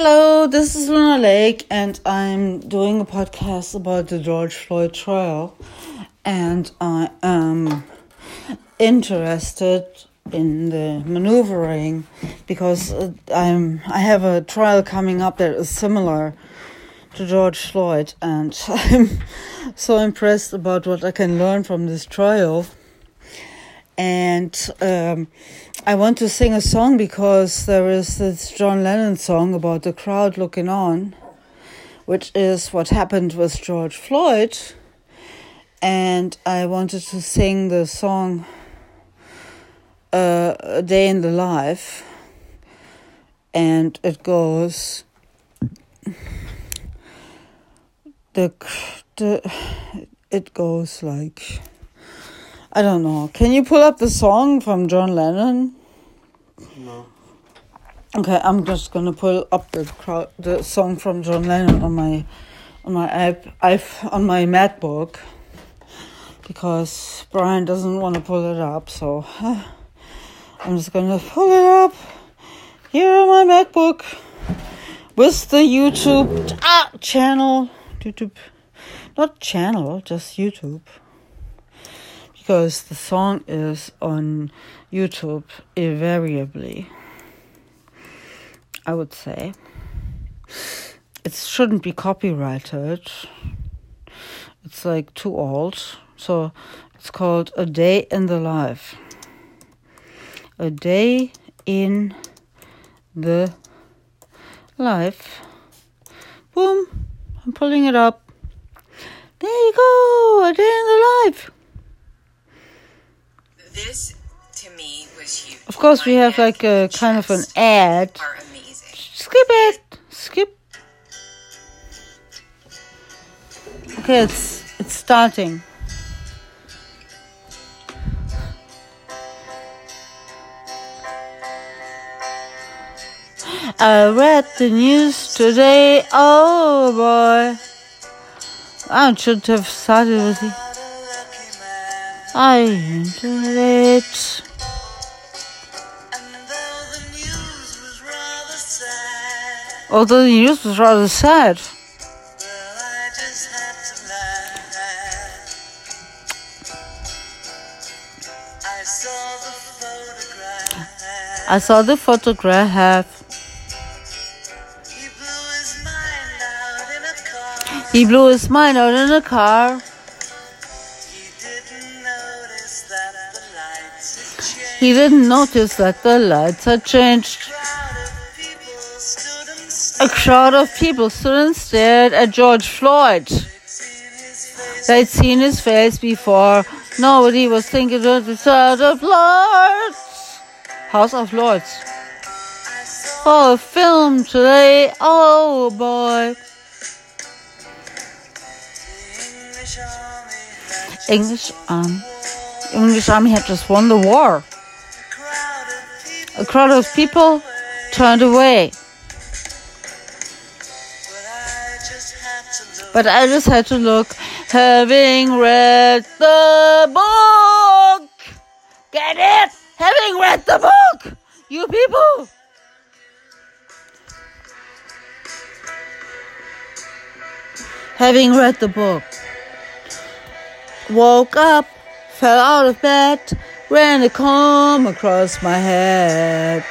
Hello, this is Luna Lake, and I'm doing a podcast about the George Floyd trial. And I am interested in the maneuvering because uh, I'm I have a trial coming up that is similar to George Floyd, and I'm so impressed about what I can learn from this trial. And um, I want to sing a song because there is this John Lennon song about the crowd looking on, which is what happened with George Floyd. And I wanted to sing the song uh, A Day in the Life. And it goes the the it goes like I don't know. Can you pull up the song from John Lennon? No. Okay, I'm just gonna pull up the crowd, the song from John Lennon on my on my app, I've on my MacBook because Brian doesn't want to pull it up, so I'm just gonna pull it up here on my MacBook with the YouTube ah, channel, YouTube, not channel, just YouTube because the song is on YouTube invariably. I would say it shouldn't be copyrighted. It's like too old, so it's called A Day in the Life. A Day in the Life. Boom! I'm pulling it up. There you go! A Day in the Life. This to me was huge. Of course, we have like a kind of an ad. Skip it. Skip. Okay, it's it's starting. I read the news today. Oh boy. I should have started with it. I enjoyed it. Although the news was rather sad. I saw the photograph. He blew his mind out in a car. He didn't notice that the lights had changed. A crowd of people stood and stared at George Floyd. They'd seen his face before. Nobody was thinking of the House of Lords. House of Lords. Oh, a film today. Oh boy. English army. English army had just won the war. A crowd of people turned away. But I just had to look, having read the book. Get it? Having read the book, you people. Having read the book, woke up, fell out of bed, ran a comb across my head.